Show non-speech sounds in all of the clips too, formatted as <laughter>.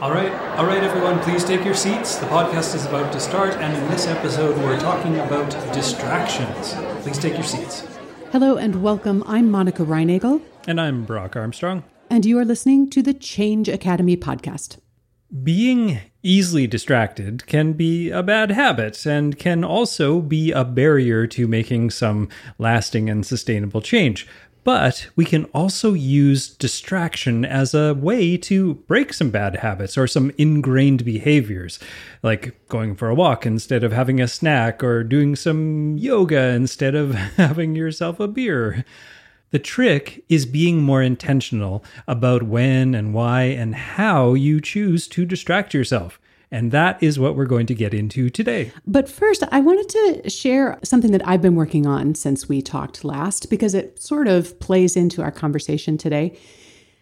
All right, all right, everyone, please take your seats. The podcast is about to start, and in this episode, we're talking about distractions. Please take your seats. Hello and welcome. I'm Monica Reinagel, And I'm Brock Armstrong. and you are listening to the Change Academy podcast. Being easily distracted can be a bad habit and can also be a barrier to making some lasting and sustainable change. But we can also use distraction as a way to break some bad habits or some ingrained behaviors, like going for a walk instead of having a snack or doing some yoga instead of <laughs> having yourself a beer. The trick is being more intentional about when and why and how you choose to distract yourself. And that is what we're going to get into today. But first, I wanted to share something that I've been working on since we talked last because it sort of plays into our conversation today.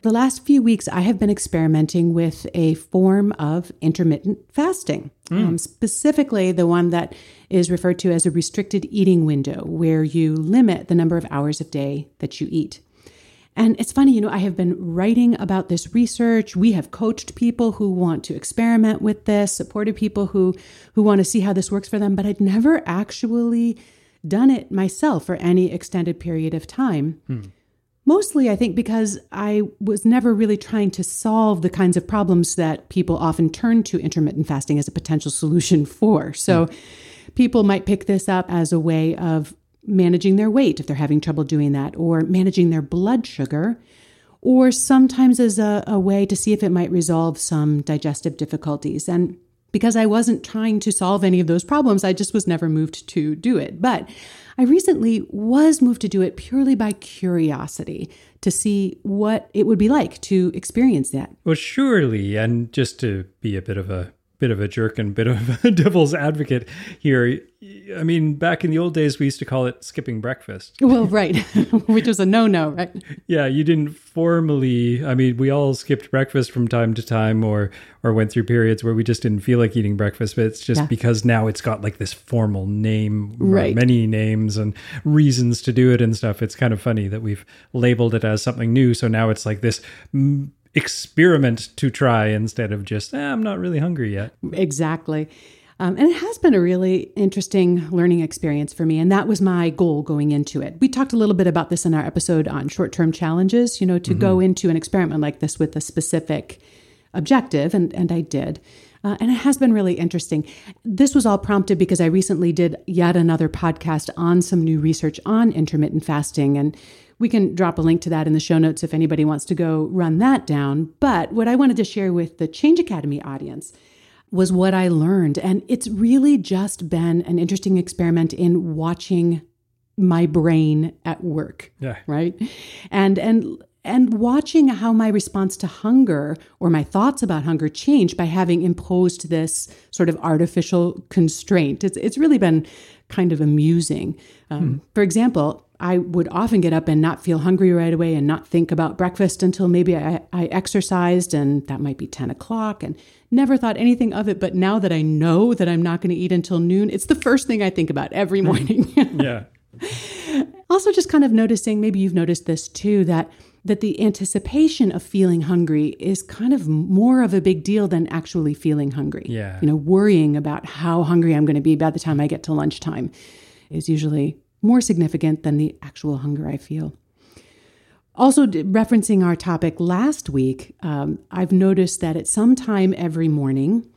The last few weeks, I have been experimenting with a form of intermittent fasting, um, specifically the one that is referred to as a restricted eating window, where you limit the number of hours of day that you eat. And it's funny, you know, I have been writing about this research. We have coached people who want to experiment with this, supported people who who want to see how this works for them, but I'd never actually done it myself for any extended period of time. Hmm. Mostly, I think, because I was never really trying to solve the kinds of problems that people often turn to intermittent fasting as a potential solution for. So, hmm. people might pick this up as a way of managing their weight if they're having trouble doing that, or managing their blood sugar, or sometimes as a, a way to see if it might resolve some digestive difficulties. And because I wasn't trying to solve any of those problems, I just was never moved to do it. But I recently was moved to do it purely by curiosity to see what it would be like to experience that. Well, surely, and just to be a bit of a bit of a jerk and bit of a <laughs> devil's advocate here. I mean, back in the old days, we used to call it skipping breakfast. Well, right, <laughs> which was a no no, right? Yeah, you didn't formally. I mean, we all skipped breakfast from time to time, or or went through periods where we just didn't feel like eating breakfast. But it's just Yeah. because now it's got like this formal name, uh, Right. Many names and reasons to do it and stuff. It's kind of funny that we've labeled it as something new. So now it's like this. Experiment to try instead of just eh, i'm not really hungry yet Exactly. Um, and it has been a really interesting learning experience for me. And that was my goal going into it. We talked a little bit about this in our episode on short term challenges, you know, to go into an experiment like this with a specific objective. And, and I did. Uh, and it has been really interesting. This was all prompted because I recently did yet another podcast on some new research on intermittent fasting. And we can drop a link to that in the show notes if anybody wants to go run that down. But what I wanted to share with the Change Academy audience was what I learned. And it's really just been an interesting experiment in watching my brain at work. Yeah. Right. And and and watching how my response to hunger or my thoughts about hunger changed by having imposed this sort of artificial constraint. It's it's really been kind of amusing. Um, For example, I would often get up and not feel hungry right away and not think about breakfast until maybe I, I exercised and that might be 10 o'clock and never thought anything of it. But now that I know that I'm not going to eat until noon, it's the first thing I think about every morning. <laughs> yeah also just kind of noticing maybe you've noticed this too that that the anticipation of feeling hungry is kind of more of a big deal than actually feeling hungry Yeah. you know worrying about how hungry i'm going to be by the time i get to lunchtime is usually more significant than the actual hunger i feel also d- referencing our topic last week um, i've noticed that at some time every morning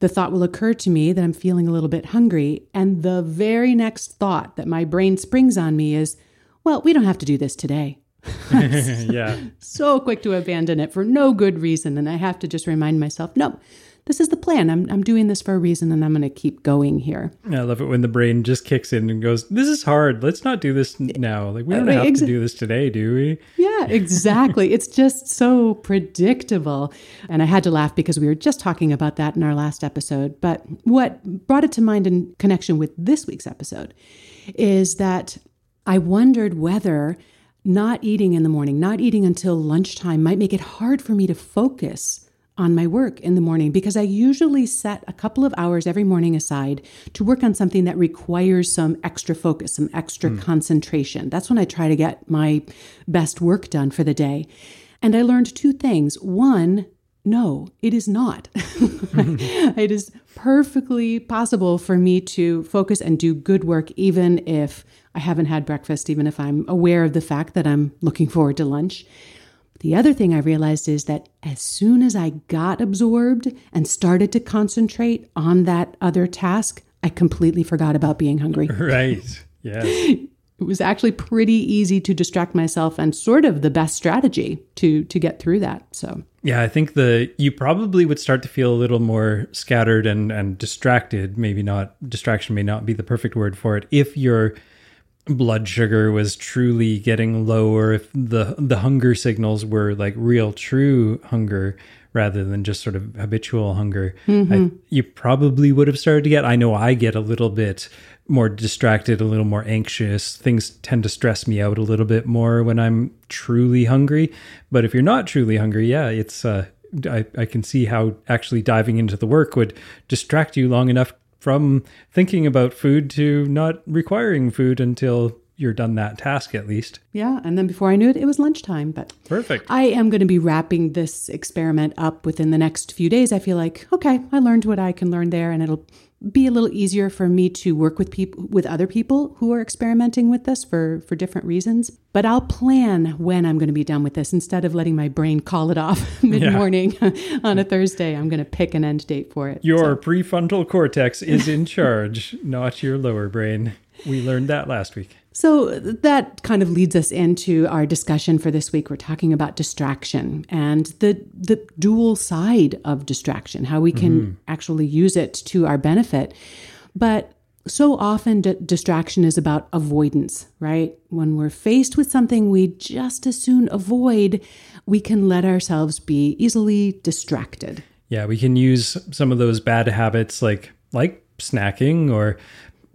the thought will occur to me that I'm feeling a little bit hungry. And the very next thought that my brain springs on me is, well, we don't have to do this today. <laughs> yeah So quick to abandon it for no good reason. And I have to just remind myself, no, this is the plan. I'm, I'm doing this for a reason and I'm going to keep going here. I love it when the brain just kicks in and goes, "This is hard. Let's not do this now. Like we don't have to do this today, do we?" Yeah, exactly. it's just so predictable. And I had to laugh because we were just talking about that in our last episode. But what brought it to mind in connection with this week's episode is that I wondered whether not eating in the morning, not eating until lunchtime, might make it hard for me to focus on my work in the morning because I usually set a couple of hours every morning aside to work on something that requires some extra focus, some extra hmm. concentration. That's when I try to get my best work done for the day. And I learned two things. One, no, it is not. <laughs> it is perfectly possible for me to focus and do good work even if I haven't had breakfast, even if I'm aware of the fact that I'm looking forward to lunch. The other thing I realized is that as soon as I got absorbed and started to concentrate on that other task, I completely forgot about being hungry. <laughs> Right. Yes. it was actually pretty easy to distract myself and sort of the best strategy to to get through that. So yeah, I think the you probably would start to feel a little more scattered and and distracted. Maybe not distraction may not be the perfect word for it. If your blood sugar was truly getting lower, if the the hunger signals were like real, true hunger rather than just sort of habitual hunger, mm-hmm. I, you probably would have started to get. I know I get a little bit more distracted, a little more anxious. Things tend to stress me out a little bit more when I'm truly hungry. But if you're not truly hungry, yeah, it's uh, I, I can see how actually diving into the work would distract you long enough from thinking about food to not requiring food until you're done that task at least. Yeah, and then before I knew it, it was lunchtime. But perfect. I am going to be wrapping this experiment up within the next few days. I feel like okay, I learned what I can learn there, and it'll be a little easier for me to work with people with other people who are experimenting with this for for different reasons but i'll plan when i'm going to be done with this. Instead of letting my brain call it off <laughs> mid-morning <laughs> on a thursday i'm going to pick an end date for it your so. prefrontal cortex is in charge not your lower brain we learned that last week so that kind of leads us into our discussion for this week. We're talking about distraction and the the dual side of distraction, how we can mm-hmm. actually use it to our benefit. But so often d- distraction is about avoidance, right? When we're faced with something we just as soon avoid, we can let ourselves be easily distracted. Yeah, we can use some of those bad habits like like snacking or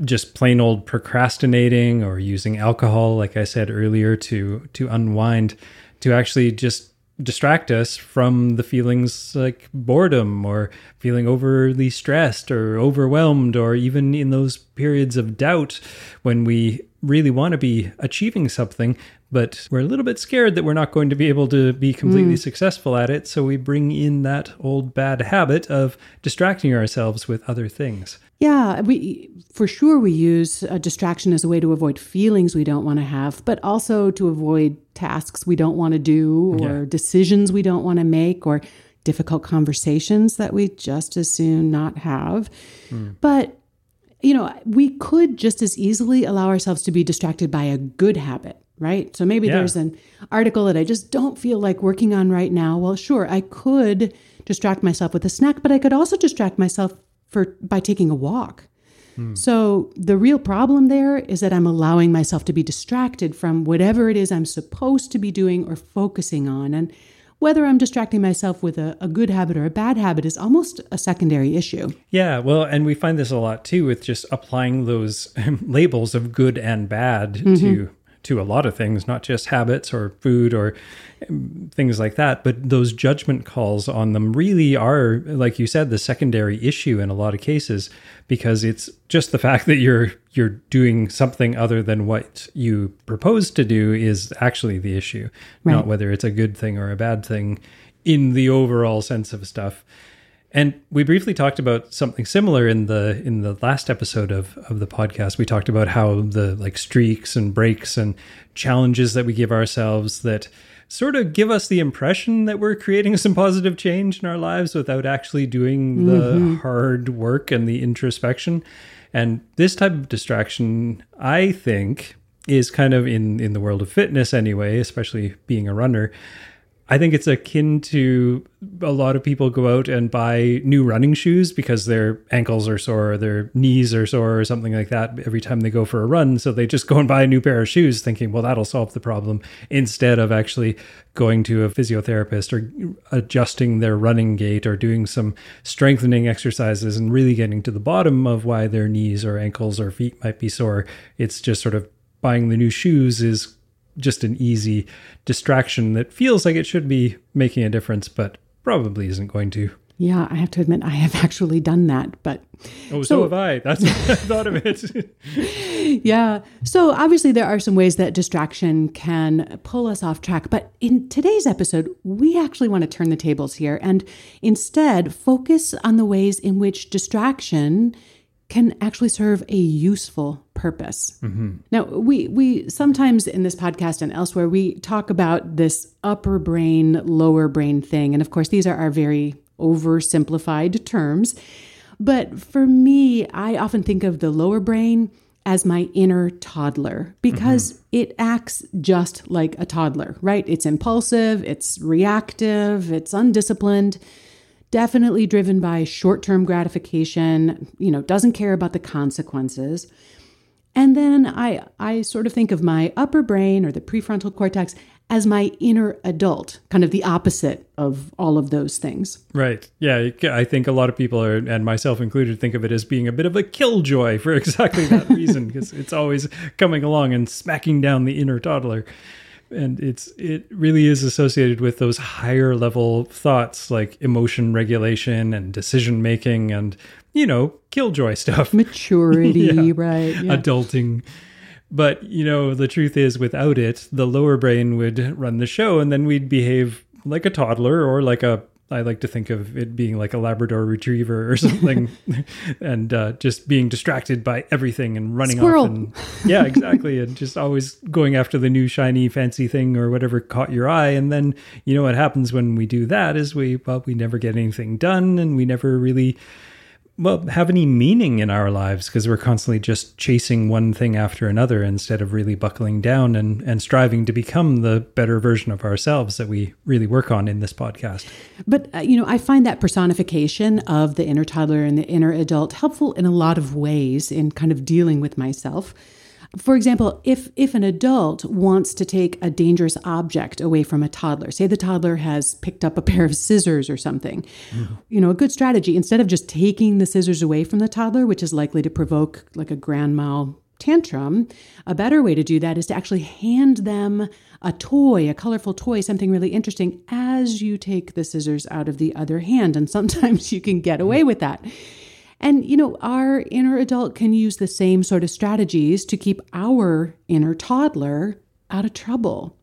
just plain old procrastinating or using alcohol like i said earlier to to unwind to actually just distract us from the feelings like boredom or feeling overly stressed or overwhelmed or even in those periods of doubt when we really want to be achieving something but we're a little bit scared that we're not going to be able to be completely mm. successful at it so we bring in that old bad habit of distracting ourselves with other things yeah, we for sure we use a distraction as a way to avoid feelings we don't want to have, but also to avoid tasks we don't want to do or yeah. decisions we don't want to make or difficult conversations that we just as soon not have. Mm. But you know, we could just as easily allow ourselves to be distracted by a good habit, right? So maybe yeah. there's an article that I just don't feel like working on right now. Well, sure, I could distract myself with a snack, but I could also distract myself for by taking a walk. Hmm. So the real problem there is that I'm allowing myself to be distracted from whatever it is I'm supposed to be doing or focusing on. And whether I'm distracting myself with a, a, good habit or a bad habit is almost a secondary issue. Yeah, well, and we find this a lot too with just applying those <laughs> labels of good and bad mm-hmm. to to a lot of things, not just habits or food or um, things like that. But those judgment calls on them really are, like you said, the secondary issue in a lot of cases because it's just the fact that you're you're doing something other than what you propose to do is actually the issue, right. not whether it's a good thing or a bad thing in the overall sense of stuff. And we briefly talked about something similar in the in the last episode of of the podcast. We talked about how the like streaks and breaks and challenges that we give ourselves that sort of give us the impression that we're creating <laughs> some positive change in our lives without actually doing the mm-hmm. hard work and the introspection. And this type of distraction, I think, is kind of in in the world of fitness anyway, especially being a runner I think it's akin to a lot of people go out and buy new running shoes because their ankles are sore or their knees are sore or something like that every time they go for a run. So they just go and buy a new pair of shoes thinking, well, that'll solve the problem instead of actually going to a physiotherapist or adjusting their running gait or doing some strengthening exercises and really getting to the bottom of why their knees or ankles or feet might be sore. It's just sort of buying the new shoes is just an easy distraction that feels like it should be making a difference, but probably isn't going to. Yeah, I have to admit, I have actually done that. But oh, so, so have I. That's what I <laughs> thought of it. <laughs> yeah. So obviously, there are some ways that distraction can pull us off track. But in today's episode, we actually want to turn the tables here and instead focus on the ways in which distraction can actually serve a useful purpose. Mm-hmm. Now, we we sometimes in this podcast and elsewhere we talk about this upper brain, lower brain thing, and of course these are our very oversimplified terms. But for me, I often think of the lower brain as my inner toddler because mm-hmm. it acts just like a toddler, right? It's impulsive, it's reactive, it's undisciplined, definitely driven by short term gratification, you know, doesn't care about the consequences. And then I, I sort of think of my upper brain or the prefrontal cortex as my inner adult, kind of the opposite of all of those things. Right. Yeah. I think a lot of people, are, and myself included, think of it as being a bit of a killjoy for <laughs> exactly that reason, because it's always coming along and smacking down the inner toddler. And it's it really is associated with those higher level thoughts like emotion regulation and decision making and you know killjoy stuff, <laughs> maturity, yeah. right? Yeah. Adulting. But, you know, the truth is, without it, the lower brain would run the show and then we'd behave like a toddler or like a I like to think of it being like a Labrador retriever or <laughs> something, <laughs> and uh, just being distracted by everything and running Squirrel. off. And <laughs> yeah, exactly, and just always going after the new shiny fancy thing or whatever caught your eye. And then you know what happens when we do that is we well we never get anything done, and we never really well have any meaning in our lives because we're constantly just chasing one thing after another instead of really buckling down and and striving to become the better version of ourselves that we really work on in this podcast. But uh, you know, I find that personification of the inner toddler and the inner adult helpful in a lot of ways in kind of dealing with myself. For example, if if an adult wants to take a dangerous object away from a toddler, say the toddler has picked up a pair of scissors or something, mm. you know, a good strategy instead of just taking the scissors away from the toddler, which is likely to provoke like a grand mal tantrum, a better way to do that is to actually hand them a toy, a colorful toy, something really interesting as you take the scissors out of the other hand. And sometimes <laughs> you can get away with that. And, you know, our inner adult can use the same sort of strategies to keep our inner toddler out of trouble.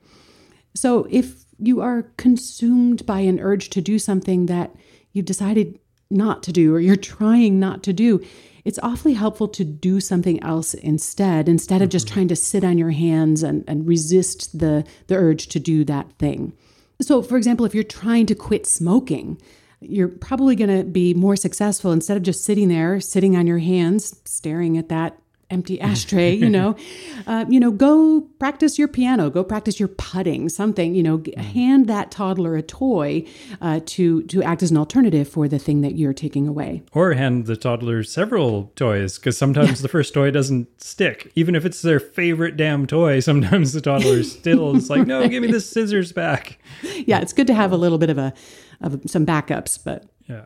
So if you are consumed by an urge to do something that you've decided not to do or you're trying not to do, it's awfully helpful to do something else instead, instead of just mm-hmm. trying to sit on your hands and, and resist the, the urge to do that thing. So, for example, if you're trying to quit smoking, you're probably going to be more successful instead of just sitting there, sitting on your hands, staring at that empty <laughs> ashtray you know? Uh, you know go practice your piano go practice your putting something you know mm. hand that toddler a toy uh, to to act as an alternative for the thing that you're taking away. Or hand the toddler several toys because sometimes yeah. the first toy doesn't stick. Even if it's their favorite damn toy <laughs> sometimes the toddler still is like no give me the <laughs> scissors back. Yeah it's good to have a little bit of a of some backups but yeah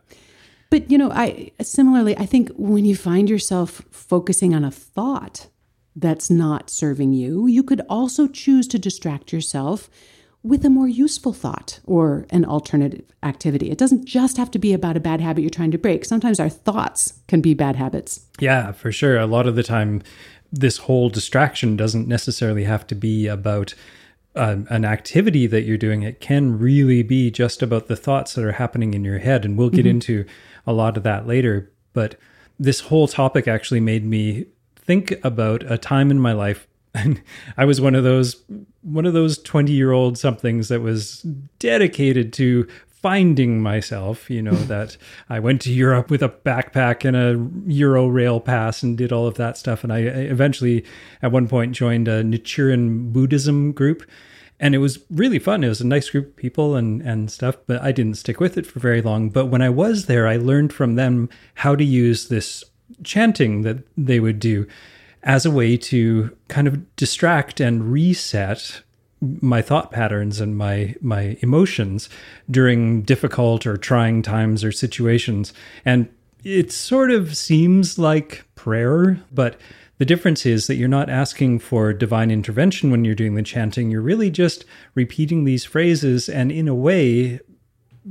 but you know, I similarly, I think when you find yourself focusing on a thought that's not serving you, you could also choose to distract yourself with a more useful thought or an alternative activity. It doesn't just have to be about a bad habit you're trying to break. Sometimes our thoughts can be bad habits. Yeah, for sure. A lot of the time, this whole distraction doesn't necessarily have to be about uh, an activity that you're doing. It can really be just about the thoughts that are happening in your head. And we'll get mm-hmm. into a lot of that later. But this whole topic actually made me think about a time in my life <laughs> and I was one of those one of those 20 year old somethings that was dedicated to finding myself, you know, <laughs> that I went to Europe with a backpack and a Eurail pass and did all of that stuff. And I eventually, at one point, joined a Nichiren Buddhism group and it was really fun. It was a nice group of people and and stuff, but I didn't stick with it for very long. But when I was there, I learned from them how to use this chanting that they would do as a way to kind of distract and reset my thought patterns and my my emotions during difficult or trying times or situations. And it sort of seems like prayer, but the difference is that you're not asking for divine intervention when you're doing the chanting. You're really just repeating these phrases and, in a way,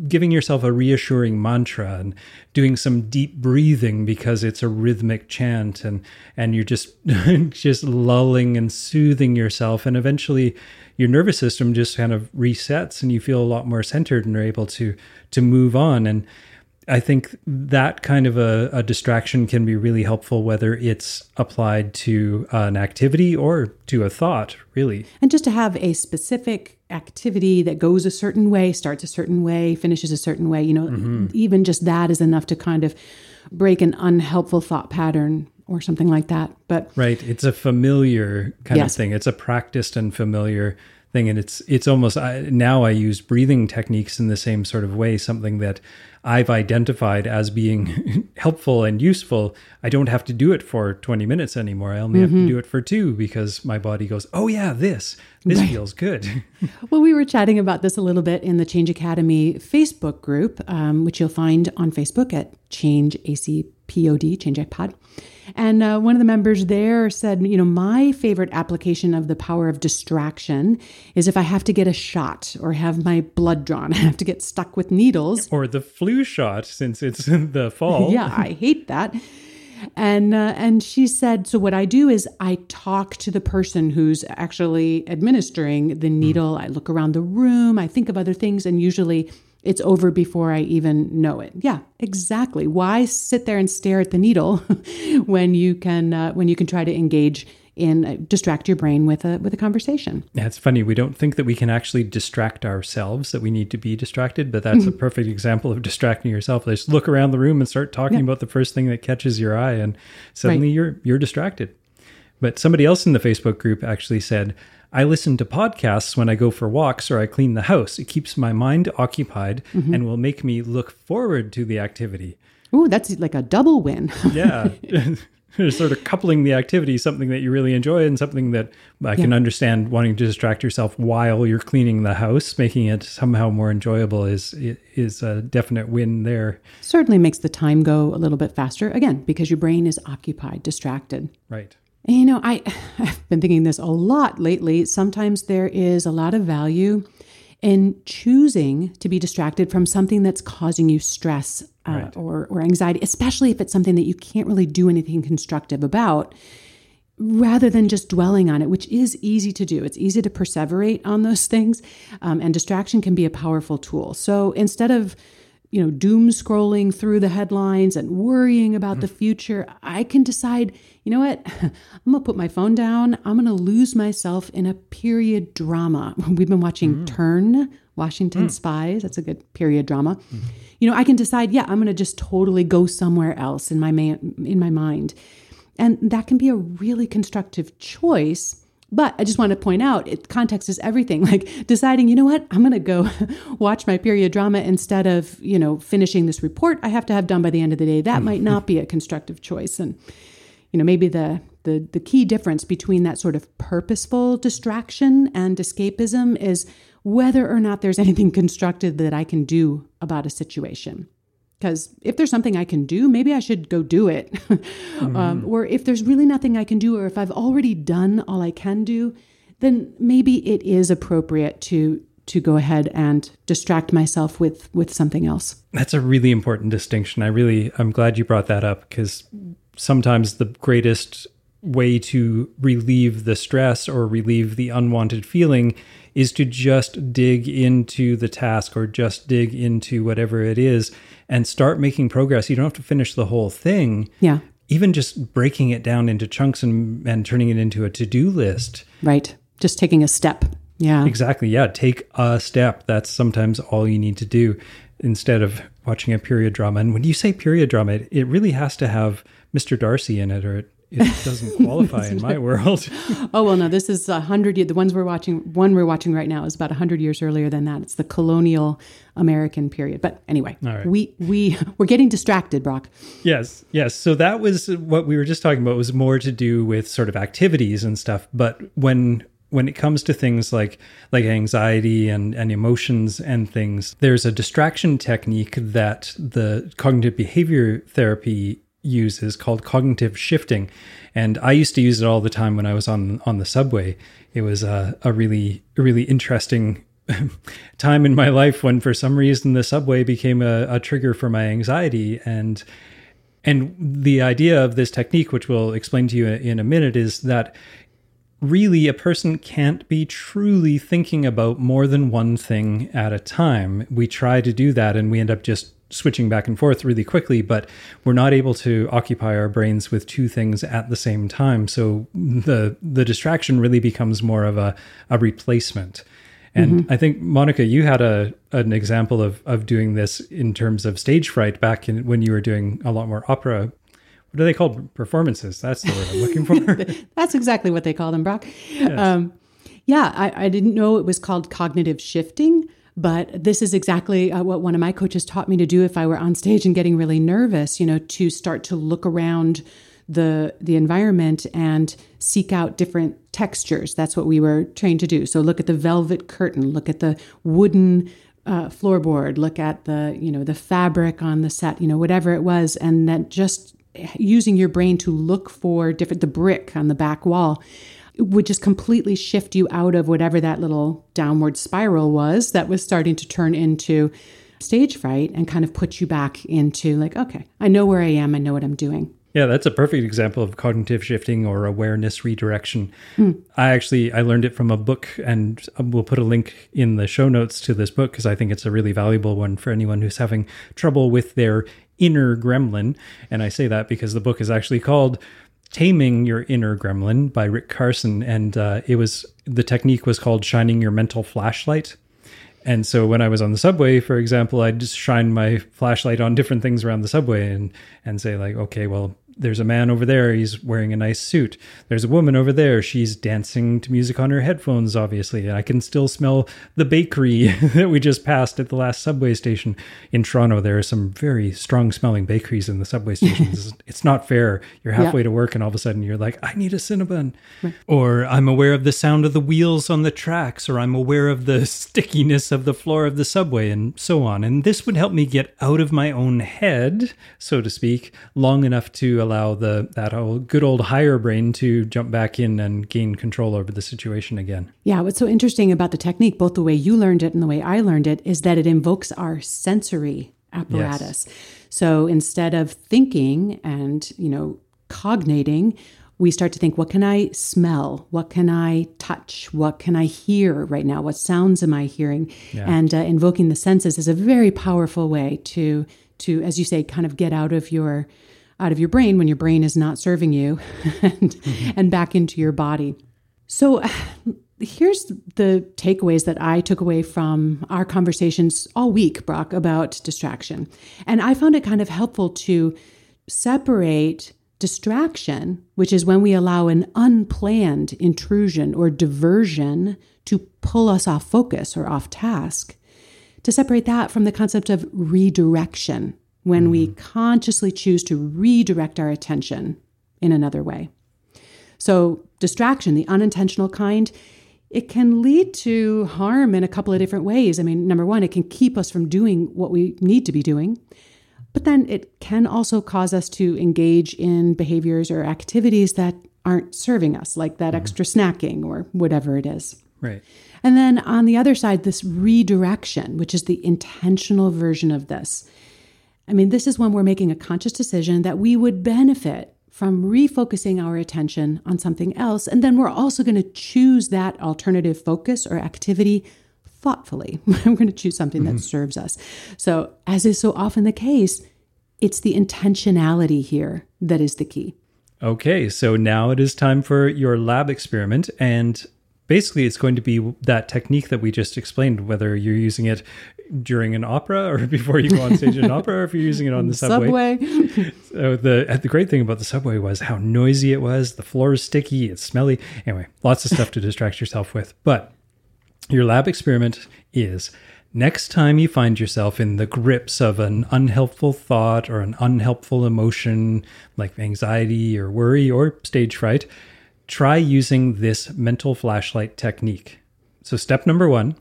giving yourself a reassuring mantra and doing some deep breathing because it's a rhythmic chant and and you're just <laughs> just lulling and soothing yourself and eventually your nervous system just kind of resets and you feel a lot more centered and are able to to move on and I think that kind of a, a, distraction can be really helpful, whether it's applied to an activity or to a thought, really. And just to have a specific activity that goes a certain way, starts a certain way, finishes a certain way, you know, mm-hmm. even just that is enough to kind of break an unhelpful thought pattern or something like that. But right, it's a familiar kind yes. of thing. It's a practiced and familiar thing and it's it's almost I, now I use breathing techniques in the same sort of way something that I've identified as being <laughs> helpful and useful I don't have to do it for 20 minutes anymore I only mm-hmm. have to mm-hmm. do it for 2 because my body goes oh yeah this this right. feels good <laughs> well we were chatting about this a little bit in the Change Academy Facebook group um, which you'll find on Facebook at Change ACPOD Change Pod and uh, one of the members there said, you know, my favorite application of the power of distraction is if I have to get a shot or have my blood drawn, <laughs> I have to get stuck with needles. Or the flu shot since it's in <laughs> the fall. <laughs> yeah, I hate that. And uh, and she said, so what I do is I talk to the person who's actually administering the needle. Mm. I look around the room, I think of other things, and usually it's over before I even know it. Yeah, exactly. Why sit there and stare at the needle <laughs> when you can uh, when you can try to engage in uh, distract your brain with a with a conversation. Yeah, it's funny. We don't think that we can actually distract ourselves. That we need to be distracted, but that's a <laughs> perfect example of distracting yourself. Just look around the room and start talking yeah. about the first thing that catches your eye, and suddenly right. you're you're distracted. But somebody else in the Facebook group actually said, I listen to podcasts when I go for walks or I clean the house. It keeps my mind occupied mm-hmm. and will make me look forward to the activity. Ooh, that's like a double win. <laughs> yeah. <laughs> sort of coupling the activity, something that you really enjoy and something that I yeah. can understand wanting to distract yourself while you're cleaning the house, making it somehow more enjoyable is is a definite win there. Certainly makes the time go a little bit faster again because your brain is occupied, distracted. Right. And, you know, I, <sighs> I've been thinking this a lot lately. Sometimes there is a lot of value in choosing to be distracted from something that's causing you stress uh, right. or, or anxiety, especially if it's something that you can't really do anything constructive about, rather than just dwelling on it, which is easy to do. It's easy to perseverate on those <laughs> things, um, and distraction can be a powerful tool. So instead of you know, doom scrolling through the headlines and worrying about mm. the future, I can decide, you know what? <laughs> I'm going to put my phone down. I'm going to lose myself in a period drama. <laughs> We've been watching mm. Turn, Washington mm. Spies. That's a good period drama. Mm. You know, I can decide, yeah, I'm going to just totally go somewhere else in my man, in my mind. And that can be a really constructive choice but I just want to point out, it, context is everything. <laughs> Like deciding, you know what, I'm going to go <laughs> watch my period drama instead of, you know, finishing this report I have to have done by the end of the day. That might not be a constructive choice. And, you know, maybe the, the, the key difference between that sort of purposeful distraction and escapism is whether or not there's <laughs> anything constructive that I can do about a situation. Because if there's something I can do, maybe I should go do it. <laughs> mm-hmm. um, or if there's really nothing I can do, or if I've already done all I can do, then maybe it is appropriate to to go ahead and distract myself with with something else. That's a really important distinction. I really I'm glad you brought that up because sometimes the greatest way to relieve the stress or relieve the unwanted feeling is to just dig into the task or just dig into whatever it is and start making progress. You don't have to finish the whole thing. Yeah. Even just breaking it down into chunks and, and turning it into a to do list. Right. Just taking a step. Yeah. Exactly. Yeah. Take a step. That's sometimes all you need to do instead of watching a period drama. And when you say period drama, it, it really has to have Mr. Darcy in it or it it doesn't qualify in my world. <laughs> oh well, no. This is a hundred. The ones we're watching, one we're watching right now, is about a hundred years earlier than that. It's the colonial American period. But anyway, we we we're getting distracted, Brock. Yes, yes. So that was what we were just talking about. Was more to do with sort of activities and stuff. But when when it comes to things like like anxiety and, and emotions and things, there's a distraction technique that the cognitive behavior therapy uses called cognitive shifting. And I used to use it all the time when I was on on the subway. It was a, a really really interesting <laughs> time in my life when for some reason the subway became a, a trigger for my anxiety and and the idea of this technique which we'll explain to you in a minute is that really a person can't be truly thinking about more than one thing at a time. We try to do that and we end up just switching back and forth really quickly, but we're not able to occupy our brains with two things at the same time. So the the distraction really becomes more of a, a replacement. And mm-hmm. I think Monica, you had a an example of of doing this in terms of stage fright back in when you were doing a lot more opera what are they called? Performances. That's the word I'm looking for. <laughs> That's exactly what they call them, Brock. Yes. Um, yeah, I, I, didn't know it was called cognitive shifting, but this is exactly uh, what one of my coaches taught me to do if I were on stage and getting really nervous, you know, to start to look around the the environment and seek out different textures. That's what we were trained to do. So look at the velvet curtain, look at the wooden uh, floorboard, look at the you know the fabric on the set, you know whatever it was, and then just using your brain to look for different the brick on the back wall would just completely shift you out of whatever that little downward spiral was that was starting to turn into stage fright and kind of put you back into like okay i know where i am i know what i'm doing yeah that's a perfect example of cognitive shifting or awareness redirection mm. i actually i learned it from a book and we'll put a link in the show notes to this book because i think it's a really valuable one for anyone who's having trouble with their inner gremlin. And I say that because the book is actually called Taming Your Inner Gremlin by Rick Carson. And uh, it was the technique was called shining your mental flashlight. And so when I was on the subway, for example, I'd just shine my flashlight on different things around the subway and and say like, okay, well, there's a man over there. He's wearing a nice suit. There's a woman over there. She's dancing to music on her headphones, obviously. And I can still smell the bakery <laughs> that we just passed at the last subway station in Toronto. There are some very strong smelling bakeries in the subway stations. <laughs> it's not fair. You're halfway yeah. to work and all of a sudden you're like, I need a Cinnabon. Right. Or I'm aware of the sound of the wheels on the tracks, or I'm aware of the <laughs> stickiness of the floor of the subway, and so on. And this would help me get out of my own head, so to speak, long enough to allow the that old, good old higher brain to jump back in and gain control over the situation again. Yeah, what's so interesting about the technique, both the way you learned it and the way I learned it, is that it invokes our sensory apparatus. Yes. So instead of thinking and, you know, cognating, we start to think, what can I smell? What can I touch? What can I hear right now? What sounds am I hearing? Yeah. And uh, invoking the senses is a very powerful way to to, as you say, kind of get out of your out of your brain when your brain is not serving you <laughs> and, mm-hmm. and back into your body. So here's the takeaways that I took away from our conversations all week, Brock, about distraction. And I found it kind of helpful to separate distraction, which is when we allow an unplanned intrusion or diversion to pull us off focus or off task, to separate that from the concept of redirection, when mm-hmm. we consciously choose to redirect our attention in another way. So, distraction, the unintentional kind, it can lead to harm in a couple of different ways. I mean, number one, it can keep us from doing what we need to be doing. But then it can also cause us to engage in behaviors or activities that aren't serving us, like that mm-hmm. extra snacking or whatever it is. Right. And then on the other side, this redirection, which is the intentional version of this. I mean, this is when we're making a conscious decision that we would benefit from refocusing our attention on something else. And then we're also going to choose that alternative focus or activity thoughtfully. <laughs> we're going to choose something mm-hmm. that serves us. So, as is so often the case, it's the intentionality here that is the key. Okay, so now it is time for your lab experiment. And basically, it's going to be that technique that we just explained, whether you're using it during an opera or <laughs> before you go on stage in an opera, or if you're using it on the subway. subway. <laughs> so the uh, the great thing about the subway was how noisy it was. The floor is sticky, it's smelly. Anyway, lots of stuff to distract yourself with. But your lab experiment is next time you find yourself in the grips of an unhelpful thought or an unhelpful emotion like anxiety or worry or stage fright, try using this mental flashlight technique. So, step number one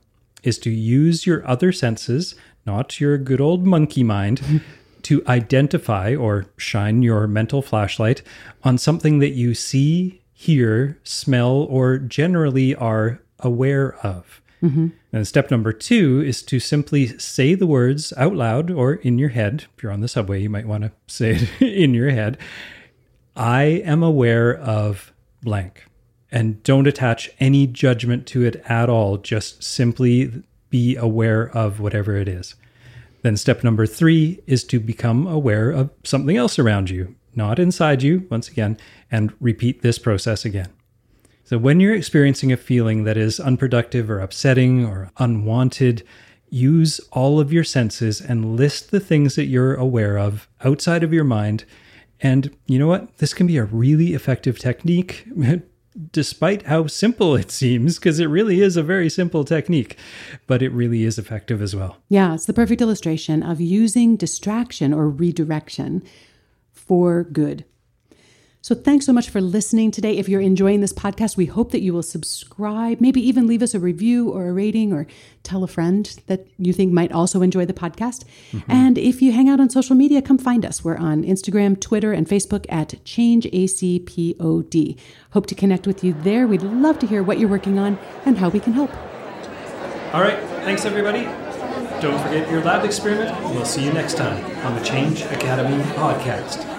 is to use your other senses, not your good old monkey mind, <laughs> to identify or shine your mental flashlight on something that you see, hear, smell, or generally are aware of. Mm-hmm. And step number two is to simply say the words out loud or in your head. If you're on the subway, you might want to <laughs> say it in your head. I am aware of blank. And don't attach any judgment to it at all. Just simply be aware of whatever it is. Then step number three is to become aware of something else around you, not inside you, once again, and repeat this process again. So when you're experiencing a feeling that is unproductive or upsetting or unwanted, use all of your senses and list the things that you're aware of outside of your mind. And you know what? This can be a really effective technique. <laughs> Despite how simple it seems, because it really is a very simple technique, but it really is effective as well. Yeah, it's the perfect illustration of using distraction or redirection for good. So, thanks so much for listening today. If you're enjoying this podcast, we hope that you will subscribe, maybe even leave us a review or a rating, or tell a friend that you think might also enjoy the podcast. Mm-hmm. And if you hang out on social media, come find us. We're on Instagram, Twitter, and Facebook at ChangeACPOD. Hope to connect with you there. We'd love to hear what you're working on and how we can help. All right. Thanks, everybody. Don't forget your lab experiment. We'll see you next time on the Change Academy podcast.